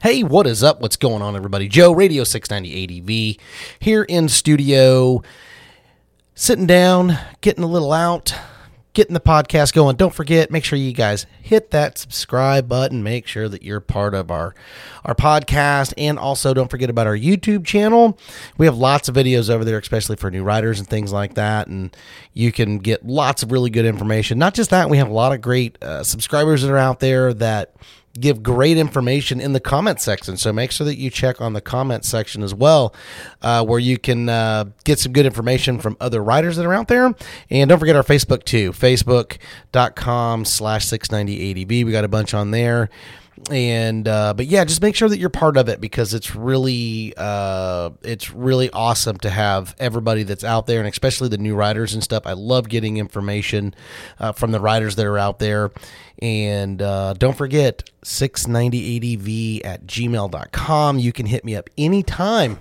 Hey, what is up? What's going on, everybody? Joe, Radio 690 ADV, here in studio, sitting down, getting a little out, getting the podcast going. Don't forget, make sure you guys hit that subscribe button. Make sure that you're part of our, our podcast. And also, don't forget about our YouTube channel. We have lots of videos over there, especially for new writers and things like that. And you can get lots of really good information. Not just that, we have a lot of great uh, subscribers that are out there that give great information in the comment section. So make sure that you check on the comment section as well, uh, where you can uh, get some good information from other writers that are out there. And don't forget our Facebook too, facebook.com slash 690ADV. We got a bunch on there and uh, but yeah, just make sure that you're part of it because it's really uh, it's really awesome to have everybody that's out there, and especially the new writers and stuff. I love getting information uh, from the writers that are out there, and uh, don't forget 690adv at gmail.com. You can hit me up anytime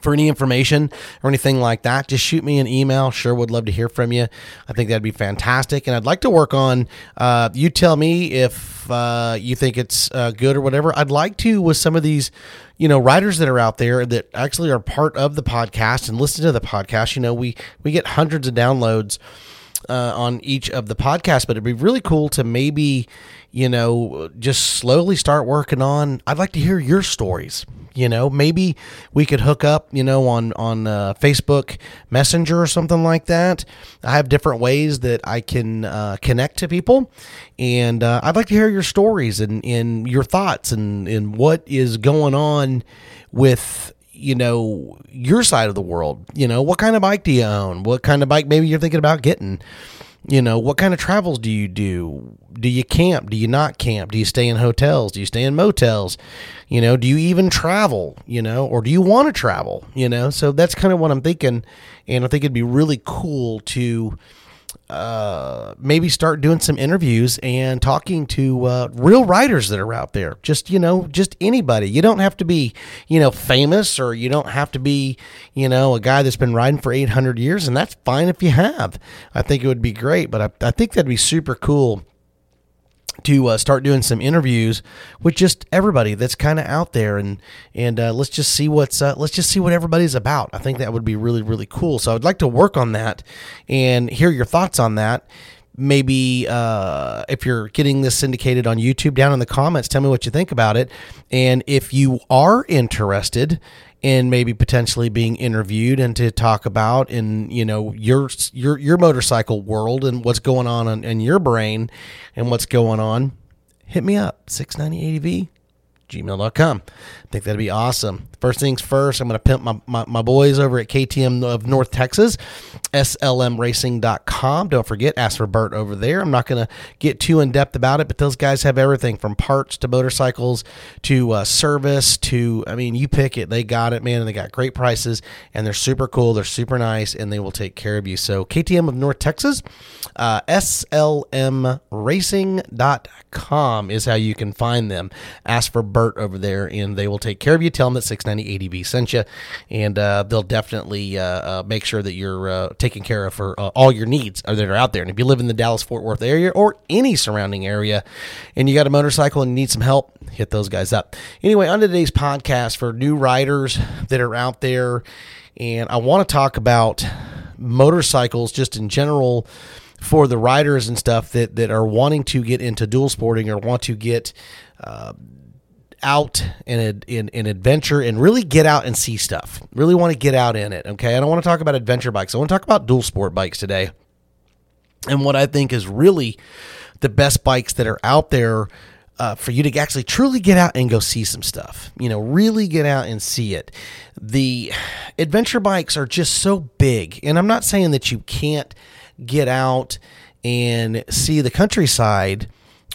for any information or anything like that, just shoot me an email. Sure, would love to hear from you. I think that'd be fantastic. And I'd like to work on, uh, you tell me if uh, you think it's uh, good or whatever. I'd like to, with some of these, you know, writers that are out there that actually are part of the podcast and listen to the podcast. You know, we, we get hundreds of downloads uh, on each of the podcasts, but it'd be really cool to maybe, you know, just slowly start working on. I'd like to hear your stories. You know, maybe we could hook up, you know, on on uh, Facebook Messenger or something like that. I have different ways that I can uh, connect to people, and uh, I'd like to hear your stories and, your thoughts and, and what is going on with you know your side of the world. You know what kind of bike do you own? What kind of bike maybe you're thinking about getting you know what kind of travels do you do? Do you camp? Do you not camp? Do you stay in hotels? Do you stay in motels? You know do you even travel you know or do you want to travel you know? So that's kind of what i'm thinking and i think it'd be really cool to uh, maybe start doing some interviews and talking to uh, real writers that are out there. Just you know, just anybody. You don't have to be you know famous, or you don't have to be you know a guy that's been riding for 800 years, and that's fine if you have. I think it would be great, but I, I think that'd be super cool to uh, start doing some interviews with just everybody that's kind of out there and and uh, let's just see what's uh, let's just see what everybody's about. I think that would be really really cool. So i'd like to work on that and hear your thoughts on that maybe uh, if you're getting this syndicated on youtube down in the comments tell me what you think about it. And if you are interested in maybe potentially being interviewed and to talk about in you know your your your motorcycle world and what's going on in, in your brain and what's going on hit me up 690 adv gmail.com. I think that'd be awesome. First things first, I'm going to pimp my, my, my, boys over at KTM of North Texas, slmracing.com. Don't forget, ask for Bert over there. I'm not going to get too in depth about it, but those guys have everything from parts to motorcycles to uh, service to, I mean, you pick it. They got it, man, and they got great prices, and they're super cool. They're super nice, and they will take care of you. So, KTM of North Texas, uh, slmracing.com is how you can find them. Ask for Bert over there, and they will take care of you. Tell them that 690 ADV sent you, and uh, they'll definitely uh, uh, make sure that you're uh, taken care of for uh, all your needs that are out there. And if you live in the Dallas Fort Worth area or any surrounding area, and you got a motorcycle and need some help, hit those guys up. Anyway, on today's podcast for new riders that are out there, and I want to talk about motorcycles just in general for the riders and stuff that that are wanting to get into dual sporting or want to get uh, out in, in in adventure and really get out and see stuff. Really want to get out in it. Okay, I don't want to talk about adventure bikes. I want to talk about dual sport bikes today, and what I think is really the best bikes that are out there. Uh, for you to actually truly get out and go see some stuff, you know, really get out and see it. The adventure bikes are just so big, and I'm not saying that you can't get out and see the countryside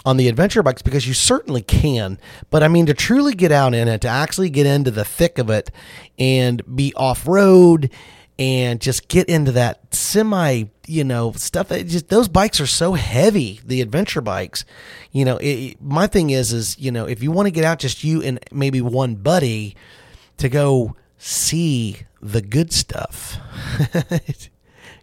on the adventure bikes because you certainly can. But I mean, to truly get out in it, to actually get into the thick of it and be off road and just get into that semi, you know, stuff. just those bikes are so heavy. The adventure bikes, you know. It, my thing is, is you know, if you want to get out, just you and maybe one buddy to go see the good stuff.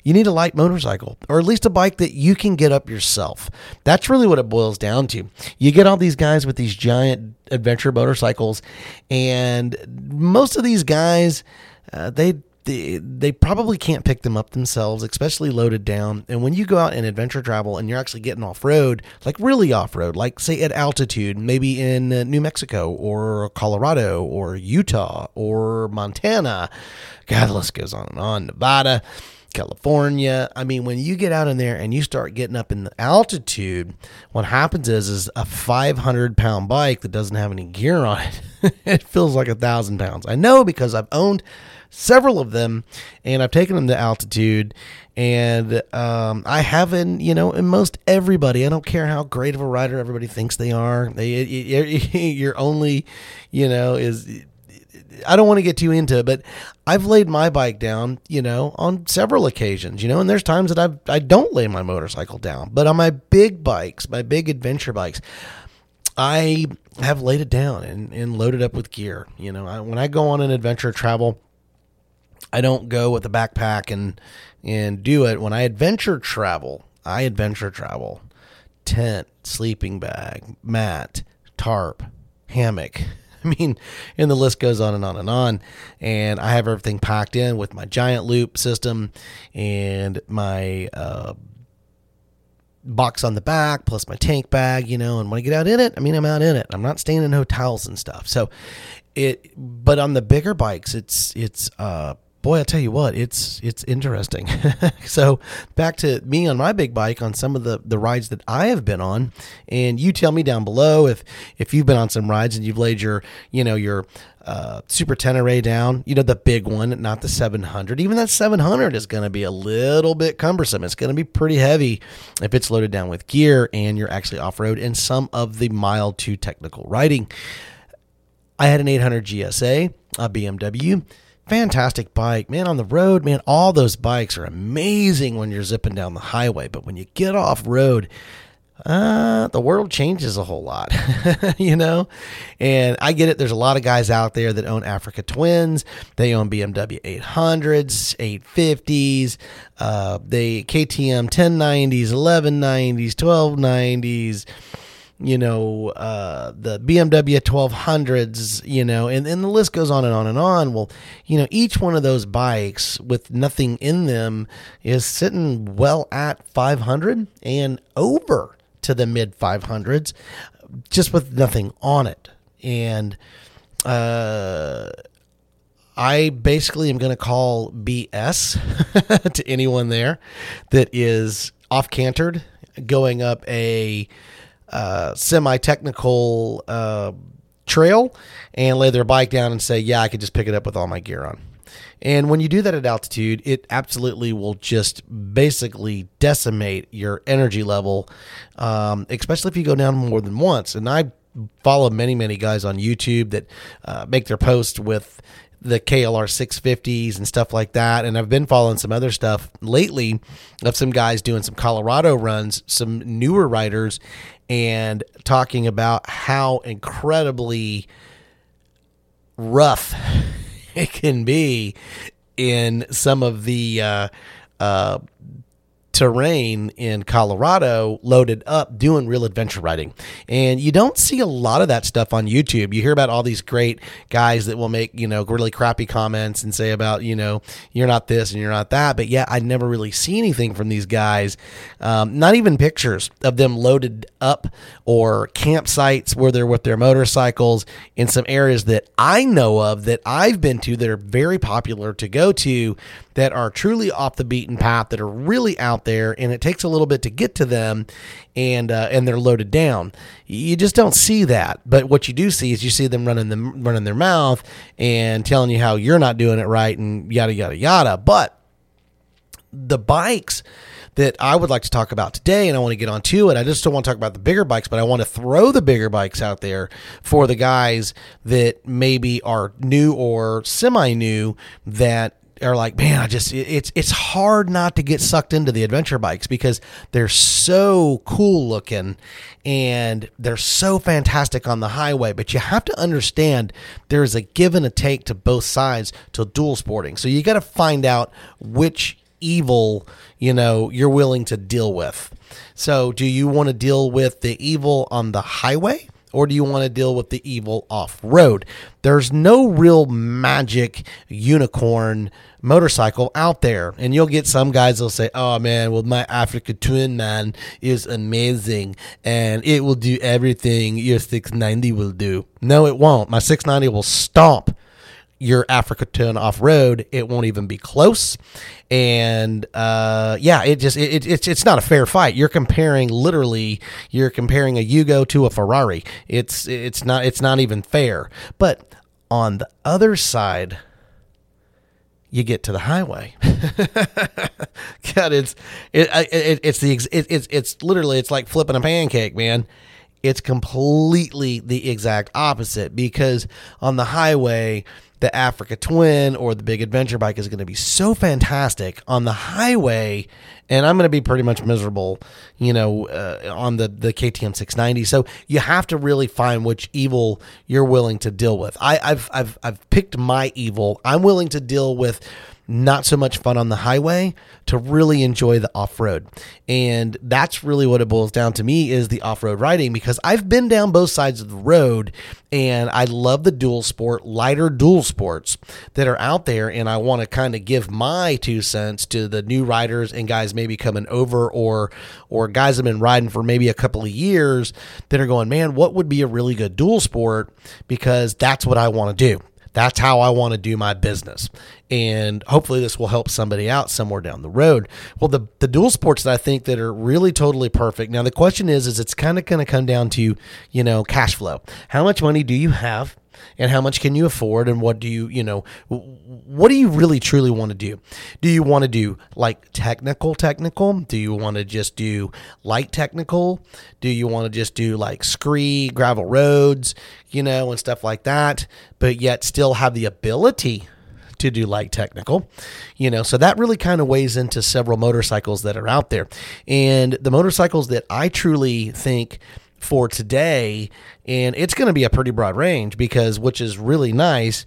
you need a light motorcycle or at least a bike that you can get up yourself. That's really what it boils down to. You get all these guys with these giant adventure motorcycles, and most of these guys, uh, they they, they probably can't pick them up themselves, especially loaded down. And when you go out and adventure travel and you're actually getting off road, like really off road, like say at altitude, maybe in uh, New Mexico or Colorado or Utah or Montana, God, the list goes on and on, Nevada. California. I mean, when you get out in there and you start getting up in the altitude, what happens is is a 500 pound bike that doesn't have any gear on it. it feels like a thousand pounds. I know because I've owned several of them and I've taken them to altitude. And um, I haven't, you know, and most everybody, I don't care how great of a rider everybody thinks they are. They, you're only, you know, is I don't want to get too into it, but I've laid my bike down, you know, on several occasions, you know, and there's times that I I don't lay my motorcycle down, but on my big bikes, my big adventure bikes, I have laid it down and, and loaded up with gear. You know, I, when I go on an adventure travel, I don't go with a backpack and and do it. When I adventure travel, I adventure travel, tent, sleeping bag, mat, tarp, hammock I mean, and the list goes on and on and on. And I have everything packed in with my giant loop system and my uh, box on the back, plus my tank bag, you know. And when I get out in it, I mean, I'm out in it. I'm not staying in hotels and stuff. So it, but on the bigger bikes, it's, it's, uh, boy, I tell you what, it's it's interesting. so back to me on my big bike on some of the the rides that I have been on, and you tell me down below if if you've been on some rides and you've laid your you know your uh, Super Tenere down, you know the big one, not the 700. Even that 700 is going to be a little bit cumbersome. It's going to be pretty heavy if it's loaded down with gear and you're actually off road in some of the mild to technical riding. I had an 800 GSA, a BMW fantastic bike, man. On the road, man, all those bikes are amazing when you're zipping down the highway. But when you get off road, uh, the world changes a whole lot, you know? And I get it. There's a lot of guys out there that own Africa Twins. They own BMW 800s, 850s, uh, they KTM 1090s, 1190s, 1290s you know, uh, the BMW 1200s, you know, and, and the list goes on and on and on. Well, you know, each one of those bikes with nothing in them is sitting well at 500 and over to the mid 500s just with nothing on it. And, uh, I basically am going to call BS to anyone there that is off cantered going up a uh, semi technical uh, trail and lay their bike down and say, "Yeah, I could just pick it up with all my gear on." And when you do that at altitude, it absolutely will just basically decimate your energy level, um, especially if you go down more than once. And I follow many, many guys on YouTube that uh, make their posts with the KLR 650s and stuff like that. And I've been following some other stuff lately of some guys doing some Colorado runs, some newer riders, and talking about how incredibly rough it can be in some of the uh, uh, terrain in Colorado loaded up doing real adventure riding. And you don't see a lot of that stuff on YouTube. You hear about all these great guys that will make, you know, really crappy comments and say about, you know, you're not this and you're not that. But yeah, I never really see anything from these guys. Um, not even pictures of them loaded up or campsites where they're with their motorcycles in some areas that I know of that I've been to that are very popular to go to that are truly off the beaten path that are really out there and it takes a little bit to get to them and uh, and they're loaded down you just don't see that but what you do see is you see them running them running their mouth and telling you how you're not doing it right and yada yada yada but the bikes that I would like to talk about today, and I want to get on to it. I just don't want to talk about the bigger bikes, but I want to throw the bigger bikes out there for the guys that maybe are new or semi new that are like, man, I just it's it's hard not to get sucked into the adventure bikes because they're so cool looking and they're so fantastic on the highway. But you have to understand there's a give and a take to both sides to dual sporting. So you got to find out which evil you know you're willing to deal with. So do you want to deal with the evil on the highway? Or do you want to deal with the evil off road? There's no real magic unicorn motorcycle out there. And you'll get some guys that'll say, Oh man, well, my Africa Twin man is amazing and it will do everything your 690 will do. No, it won't. My 690 will stomp your Africa Twin off road, it won't even be close. And uh, yeah, it just it, it's it's not a fair fight. You're comparing literally, you're comparing a Yugo to a Ferrari. It's it's not it's not even fair. But on the other side, you get to the highway. God, it's it, it, it's the it, it's it's literally it's like flipping a pancake, man. It's completely the exact opposite because on the highway the Africa Twin or the big adventure bike is going to be so fantastic on the highway, and I'm going to be pretty much miserable, you know, uh, on the the KTM 690. So you have to really find which evil you're willing to deal with. I, I've I've I've picked my evil. I'm willing to deal with not so much fun on the highway to really enjoy the off-road. And that's really what it boils down to me is the off-road riding because i've been down both sides of the road and i love the dual sport lighter dual sports that are out there. And i want to kind of give my two cents to the new riders and guys maybe coming over or or guys have been riding for maybe a couple of years that are going man what would be a really good dual sport? Because that's what i want to do that's how I want to do my business. And hopefully this will help somebody out somewhere down the road. Well, the, the dual sports that I think that are really totally perfect. Now the question is, is it's kind of going to come down to, you know, cash flow. How much money do you have? And how much can you afford? And what do you you know what do you really truly want to do? Do you want to do like technical technical? Do you want to just do light technical? Do you want to just do like scree gravel roads you know and stuff like that but yet still have the ability to do light technical, you know, so that really kind of weighs into several motorcycles that are out there. And the motorcycles that I truly think for today, and it's going to be a pretty broad range because, which is really nice.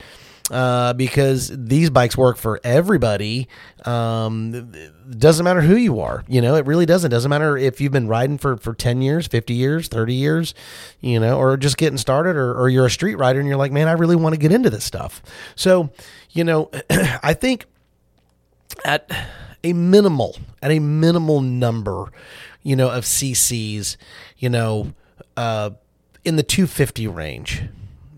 Uh, because these bikes work for everybody. Um, doesn't matter who you are, you know, it really doesn't. Doesn't matter if you've been riding for, for 10 years, 50 years, 30 years, you know, or just getting started, or, or you're a street rider and you're like, man, I really want to get into this stuff. So, you know, I think at a minimal, at a minimal number, you know, of CCs, you know, uh, in the 250 range.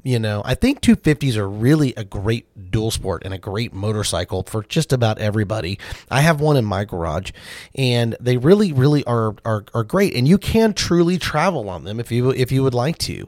You know, I think 250s are really a great dual sport and a great motorcycle for just about everybody. I have one in my garage, and they really, really are are, are great. And you can truly travel on them if you if you would like to.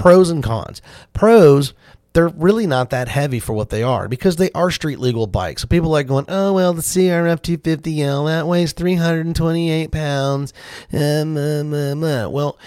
Pros and cons. Pros, they're really not that heavy for what they are because they are street legal bikes. So people are going, oh, well, the CRF 250L, that weighs 328 pounds. Um, um, um, uh. Well,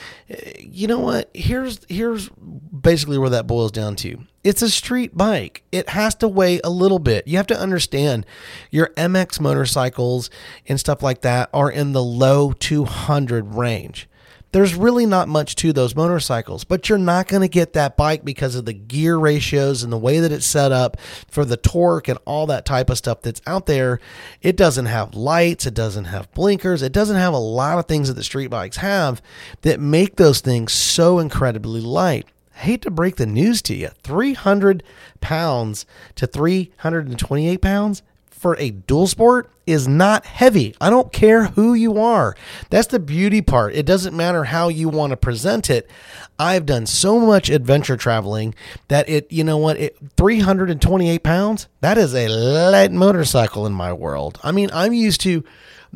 you know what? Here's, here's basically where that boils down to. It's a street bike. It has to weigh a little bit. You have to understand your MX motorcycles and stuff like that are in the low 200 range there's really not much to those motorcycles, but you're not going to get that bike because of the gear ratios and the way that it's set up for the torque and all that type of stuff that's out there. It doesn't have lights, it doesn't have blinkers, it doesn't have a lot of things that the street bikes have that make those things so incredibly light. I hate to break the news to you 300 pounds to 328 pounds for a dual sport is not heavy. I don't care who you are. That's the beauty part. It doesn't matter how you want to present it. I've done so much adventure traveling that it, you know what, it, 328 pounds, that is a light motorcycle in my world. I mean, I'm used to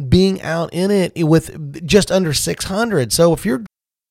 being out in it with just under 600. So if you're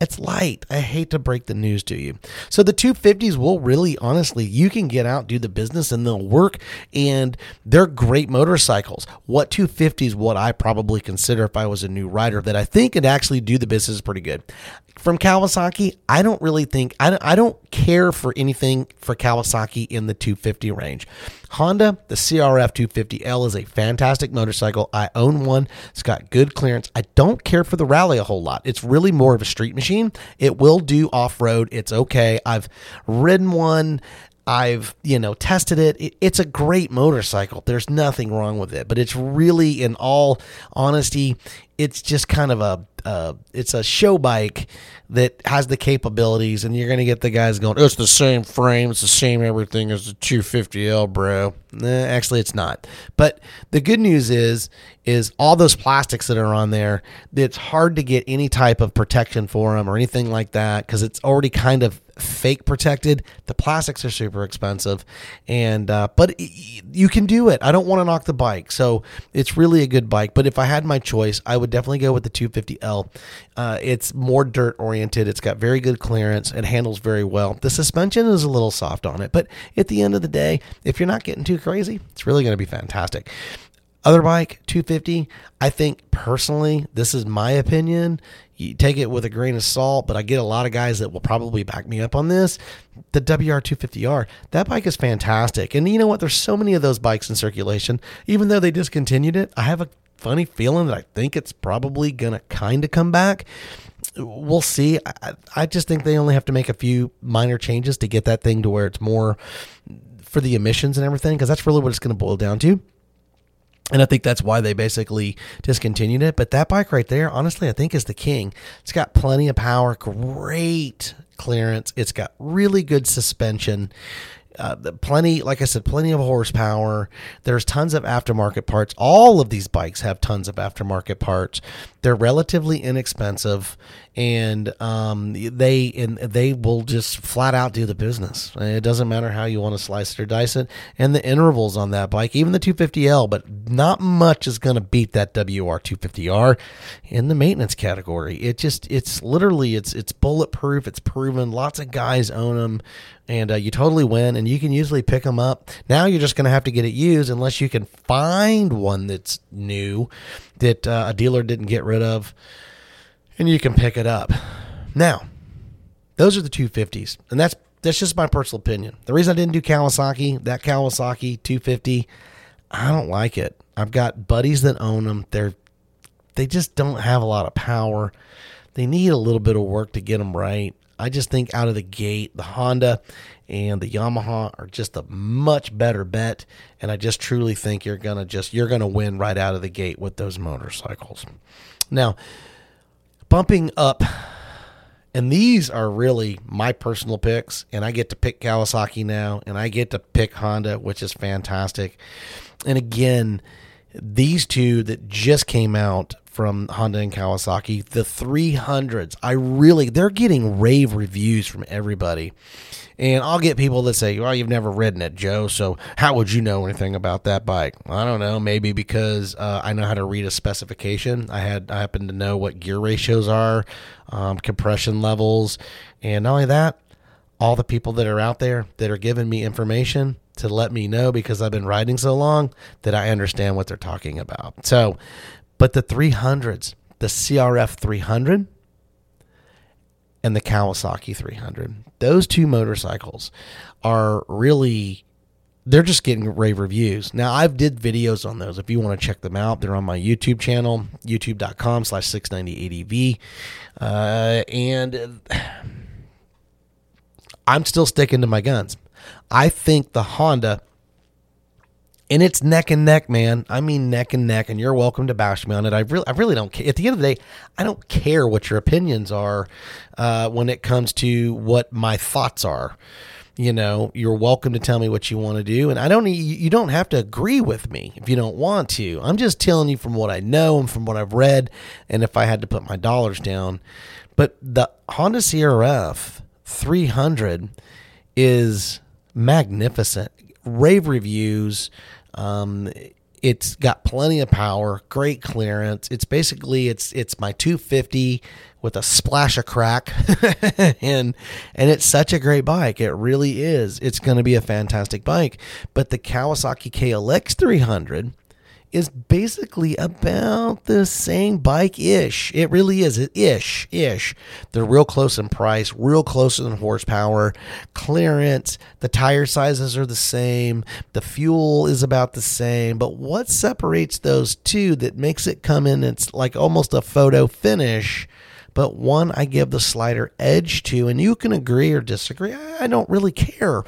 It's light. I hate to break the news to you. So the 250s will really honestly, you can get out, do the business and they'll work and they're great motorcycles. What 250s would I probably consider if I was a new rider that I think could actually do the business pretty good. From Kawasaki, I don't really think I don't, I don't care for anything for Kawasaki in the 250 range. Honda, the CRF 250L is a fantastic motorcycle. I own one. It's got good clearance. I don't care for the rally a whole lot. It's really more of a street machine. It will do off road. It's okay. I've ridden one. I've, you know, tested it. it. It's a great motorcycle. There's nothing wrong with it, but it's really, in all honesty, it's just kind of a, uh, it's a show bike that has the capabilities, and you're to get the guys going, it's the same frame, it's the same everything as the 250L, bro. Eh, actually, it's not. But the good news is, is all those plastics that are on there, it's hard to get any type of protection for them or anything like that because it's already kind of fake protected. The plastics are super expensive, and uh, but you can do it. I don't want to knock the bike, so it's really a good bike. But if I had my choice, I would definitely go with the 250L. Uh, it's more dirt oriented. It's got very good clearance. It handles very well. The suspension is a little soft on it, but at the end of the day, if you're not getting too crazy, it's really going to be fantastic. Other bike, 250. I think personally, this is my opinion. You take it with a grain of salt, but I get a lot of guys that will probably back me up on this. The WR250R, that bike is fantastic. And you know what? There's so many of those bikes in circulation. Even though they discontinued it, I have a funny feeling that I think it's probably to kind of come back. We'll see. I, I just think they only have to make a few minor changes to get that thing to where it's more for the emissions and everything, because that's really what it's going to boil down to. And I think that's why they basically discontinued it. But that bike right there, honestly, I think is the king. It's got plenty of power, great clearance. It's got really good suspension. Uh, plenty, like I said, plenty of horsepower. There's tons of aftermarket parts. All of these bikes have tons of aftermarket parts. They're relatively inexpensive, and um, they and they will just flat out do the business. It doesn't matter how you want to slice it or dice it. And the intervals on that bike, even the 250L, but not much is going to beat that WR 250R in the maintenance category. It just it's literally it's it's bulletproof. It's proven. Lots of guys own them and uh, you totally win and you can usually pick them up now you're just going to have to get it used unless you can find one that's new that uh, a dealer didn't get rid of and you can pick it up. Now those are the 250s and that's that's just my personal opinion. The reason i didn't do kawasaki that kawasaki 250 i don't like it. I've got buddies that own them. They're they just don't have a lot of power. They need a little bit of work to get them right. I just think out of the gate, the Honda and the Yamaha are just a much better bet. And I just truly think you're gonna just you're gonna win right out of the gate with those motorcycles. Now, bumping up, and these are really my personal picks, and I get to pick Kawasaki now, and I get to pick Honda, which is fantastic. And again, these two that just came out from Honda and Kawasaki, the 300s. I really, they're getting rave reviews from everybody. And I'll get people that say, well, you've never ridden it, Joe. So how would you know anything about that bike? I don't know. Maybe because uh, I know how to read a specification. I had, I happen to know what gear ratios are, um, compression levels. And not only that, all the people that are out there that are giving me information to let me know because I've been riding so long that I understand what they're talking about. So but the 300s, the CRF 300 and the Kawasaki 300, those two motorcycles are really they're just getting rave reviews. Now I've did videos on those. If you want to check them out, they're on my YouTube channel, youtube.com slash 690ADV. Uh, and I'm still sticking to my guns. I think the Honda and it's neck and neck, man. I mean neck and neck, and you're welcome to bash me on it. I really, I really don't care. At the end of the day, I don't care what your opinions are uh, when it comes to what my thoughts are. You know, you're welcome to tell me what you want to do, and I don't. You don't have to agree with me if you don't want to. I'm just telling you from what I know and from what I've read, and if I had to put my dollars down. But the Honda CRF 300 is magnificent rave reviews. Um, it's got plenty of power, great clearance. It's basically it's it's my 250 with a splash of crack, and and it's such a great bike. It really is. It's going to be a fantastic bike. But the Kawasaki KLX 300 is basically about the same bike ish. It really is ish ish. They're real close in price, real close in horsepower, clearance. The tire sizes are the same. The fuel is about the same. But what separates those two that makes it come in? It's like almost a photo finish. But one I give the slider edge to, and you can agree or disagree. I don't really care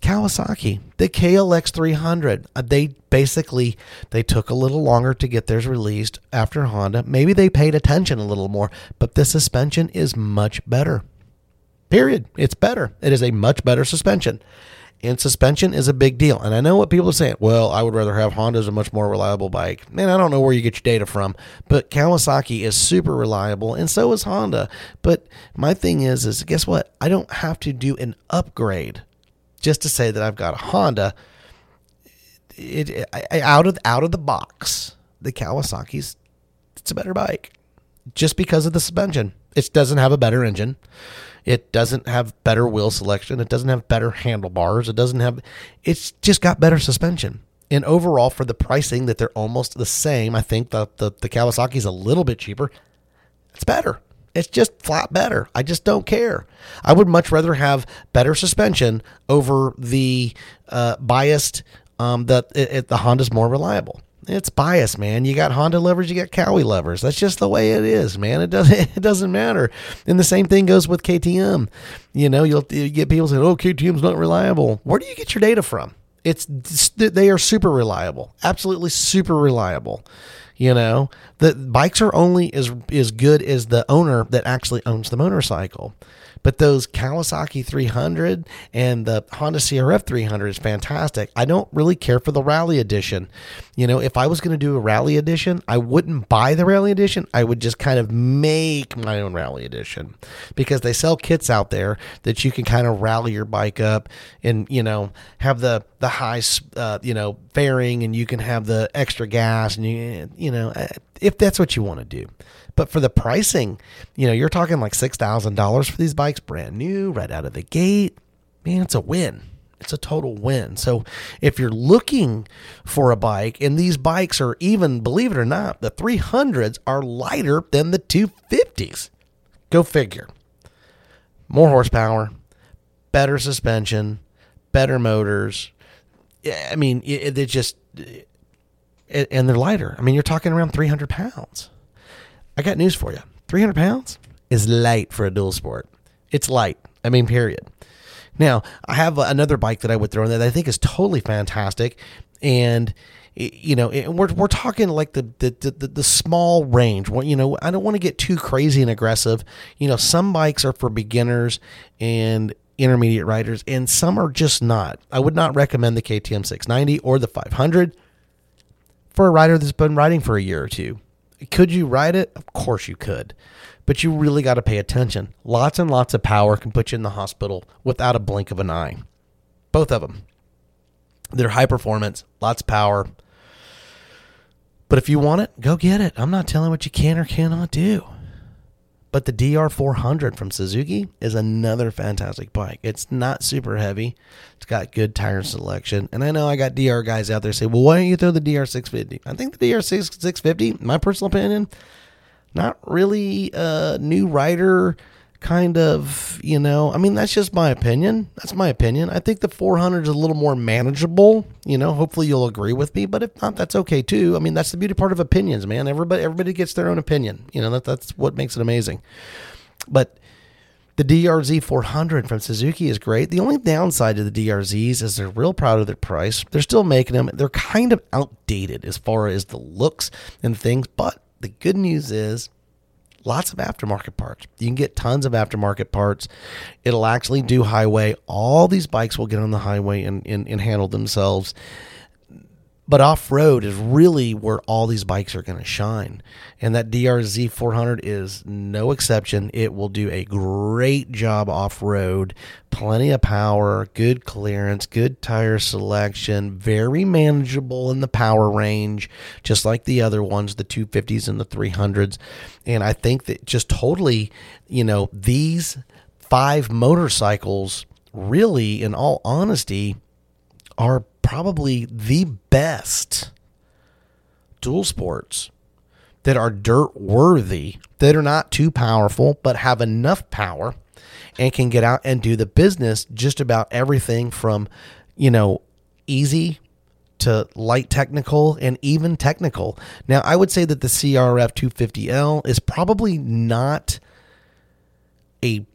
Kawasaki, the KLX 300. Uh, they basically they took a little longer to get theirs released after Honda. Maybe they paid attention a little more, but the suspension is much better. Period. It's better. It is a much better suspension. And suspension is a big deal. And I know what people are saying. Well, I would rather have Honda's a much more reliable bike. Man, I don't know where you get your data from, but Kawasaki is super reliable, and so is Honda. But my thing is, is guess what? I don't have to do an upgrade just to say that I've got a Honda. It, it out of out of the box, the Kawasaki's it's a better bike, just because of the suspension. It doesn't have a better engine. It doesn't have better wheel selection. It doesn't have better handlebars. It doesn't have, it's just got better suspension. And overall, for the pricing that they're almost the same, I think the, the, the Kawasaki's a little bit cheaper. It's better. It's just flat better. I just don't care. I would much rather have better suspension over the uh, biased um, that it, it, the Honda's more reliable it's bias, man. You got Honda levers, you got Kawi levers. That's just the way it is, man. It doesn't it doesn't matter. And the same thing goes with KTM. You know, you'll you get people saying, "Oh, KTM's not reliable." Where do you get your data from? It's they are super reliable, absolutely super reliable. You know, the bikes are only as as good as the owner that actually owns the motorcycle. But those Kawasaki 300 and the Honda CRF 300 is fantastic. I don't really care for the Rally Edition. You know, if I was going to do a Rally Edition, I wouldn't buy the Rally Edition. I would just kind of make my own Rally Edition because they sell kits out there that you can kind of rally your bike up and, you know, have the the high, uh, you know, fairing and you can have the extra gas and you, you know, if that's what you want to do. But for the pricing, you know, you're talking like $6,000 for these bikes, brand new, right out of the gate. Man, it's a win. It's a total win. So if you're looking for a bike, and these bikes are even, believe it or not, the 300s are lighter than the 250s. Go figure. More horsepower, better suspension, better motors. I mean, it, it just, it, and they're lighter. I mean, you're talking around 300 pounds. I got news for you. 300 pounds is light for a dual sport. It's light. I mean, period. Now, I have another bike that I would throw in there that I think is totally fantastic. And, you know, we're, we're talking like the, the, the, the small range. You know, I don't want to get too crazy and aggressive. You know, some bikes are for beginners and intermediate riders, and some are just not. I would not recommend the KTM 690 or the 500 for a rider that's been riding for a year or two. Could you ride it? Of course you could. But you really got to pay attention. Lots and lots of power can put you in the hospital without a blink of an eye. Both of them. They're high performance, lots of power. But if you want it, go get it. I'm not telling what you can or cannot do. But the DR400 from Suzuki is another fantastic bike. It's not super heavy. It's got good tire selection. And I know I got DR guys out there say, well, why don't you throw the DR650? I think the DR650, my personal opinion, not really a new rider kind of, you know, I mean, that's just my opinion. That's my opinion. I think the 400 is a little more manageable, you know, hopefully you'll agree with me, but if not, that's okay too. I mean, that's the beauty part of opinions, man. Everybody, everybody gets their own opinion. You know, that, that's what makes it amazing. But the DRZ 400 from Suzuki is great. The only downside to the DRZs is they're real proud of their price. They're still making them. They're kind of outdated as far as the looks and things, but the good news is lots of aftermarket parts. You can get tons of aftermarket parts. It'll actually do highway. All these bikes will get on the highway and, and, and handle themselves. But off road is really where all these bikes are going to shine. And that DRZ 400 is no exception. It will do a great job off road. Plenty of power, good clearance, good tire selection, very manageable in the power range, just like the other ones, the 250s and the 300s. And I think that just totally, you know, these five motorcycles really, in all honesty, are probably the best dual sports that are dirt worthy, that are not too powerful, but have enough power and can get out and do the business just about everything from, you know, easy to light technical and even technical. Now, I would say that the CRF 250L is probably not a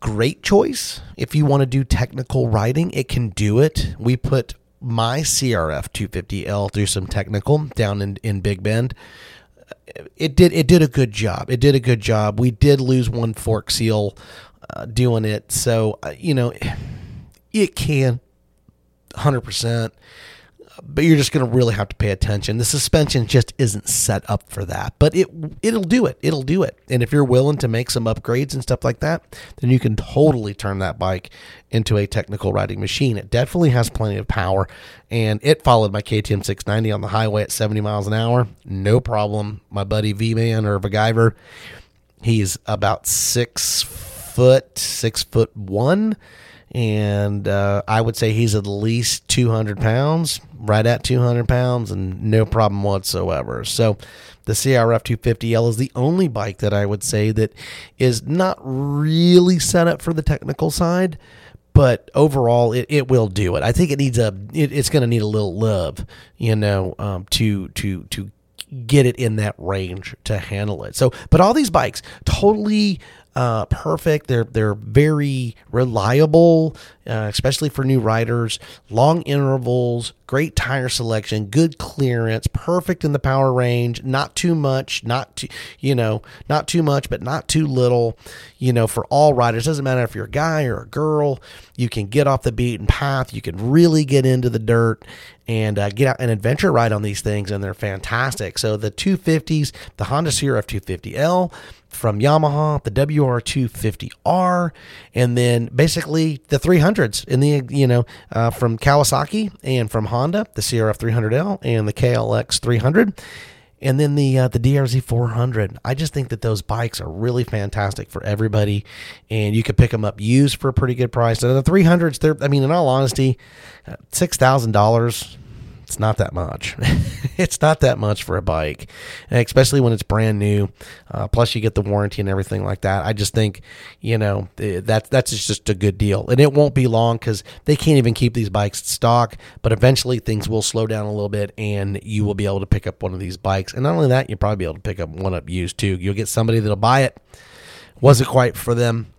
great choice if you want to do technical writing, It can do it. We put my CRF 250L through some technical down in, in Big Bend. It did it did a good job. It did a good job. We did lose one fork seal uh, doing it, so uh, you know it can 100% but you're just going to really have to pay attention. The suspension just isn't set up for that, but it it'll do it. It'll do it. And if you're willing to make some upgrades and stuff like that, then you can totally turn that bike into a technical riding machine. It definitely has plenty of power, and it followed my KTM 690 on the highway at 70 miles an hour, no problem. My buddy V Man or Vagiver, he's about six foot, six foot one and uh, I would say he's at least 200 pounds, right at 200 pounds, and no problem whatsoever. So the CRF 250L is the only bike that I would say that is not really set up for the technical side. But overall, it, it will do it. I think it needs a. It, it's going to need a little love, you know, um, to to to get it in that range to handle it. So, but all these bikes totally uh, perfect. They're they're very reliable, uh, especially for new riders. Long intervals, great tire selection, good clearance, perfect in the power range. Not too much, not too you know, not too much, but not too little. You know, for all riders, doesn't matter if you're a guy or a girl. You can get off the beaten path. You can really get into the dirt and uh, get out an adventure ride on these things, and they're fantastic. So the 250s, the Honda CRF 250L from Yamaha, the WR250R, and then basically the 300s in the you know uh, from Kawasaki and from Honda, the CRF 300L and the KLX 300. And then the uh, the DRZ 400. I just think that those bikes are really fantastic for everybody, and you could pick them up used for a pretty good price. And the 300s, they're I mean, in all honesty, uh, six thousand dollars it's not that much. it's not that much for a bike, especially when it's brand new. Uh, plus, you get the warranty and everything like that. I just think, you know, eh, that that's just a good deal, and it won't be long because they can't even keep these bikes stock. But eventually, things will slow down a little bit, and you will be able to pick up one of these bikes. And not only that, you'll probably be able to pick up one up used too. You'll get somebody that'll buy it. Wasn't quite for them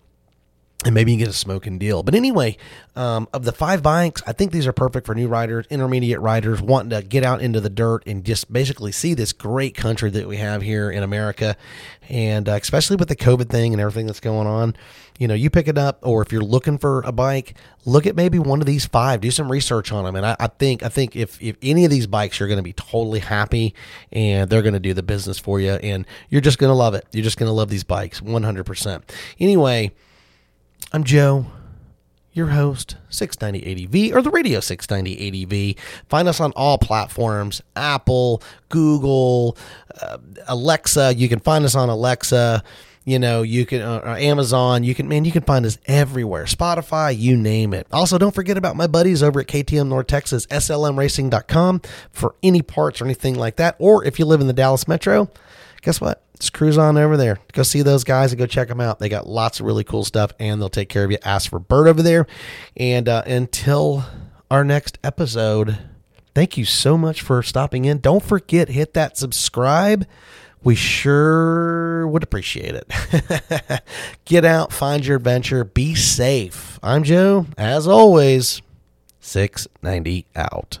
and maybe you get a smoking deal. But anyway, um, of the five bikes, I think these are perfect for new riders, intermediate riders wanting to get out into the dirt and just basically see this great country that we have here in America. And uh, especially with the COVID thing and everything that's going on, you know, you pick it up, or if you're looking for a bike, look at maybe one of these five. Do some research on them, and I, I think I think if if any of these bikes, you're going to be totally happy, and they're going to do the business for you, and you're just going to love it. You're just going to love these bikes, 100%. Anyway. I'm Joe, your host, 690ADV or the Radio 690ADV. Find us on all platforms Apple, Google, uh, Alexa. You can find us on Alexa. You know, you can uh Amazon. You can man, you can find us everywhere. Spotify, you name it. Also, don't forget about my buddies over at KTM North Texas, SLMRacing.com for any parts or anything like that. Or if you live in the Dallas metro, guess what? Just cruise on over there. Go see those guys and go check them out. They got lots of really cool stuff and they'll take care of you. Ask for Bert over there. And uh, until our next episode, thank you so much for stopping in. Don't forget, hit that subscribe. We sure would appreciate it. Get out, find your adventure, be safe. I'm Joe, as always, 690 out.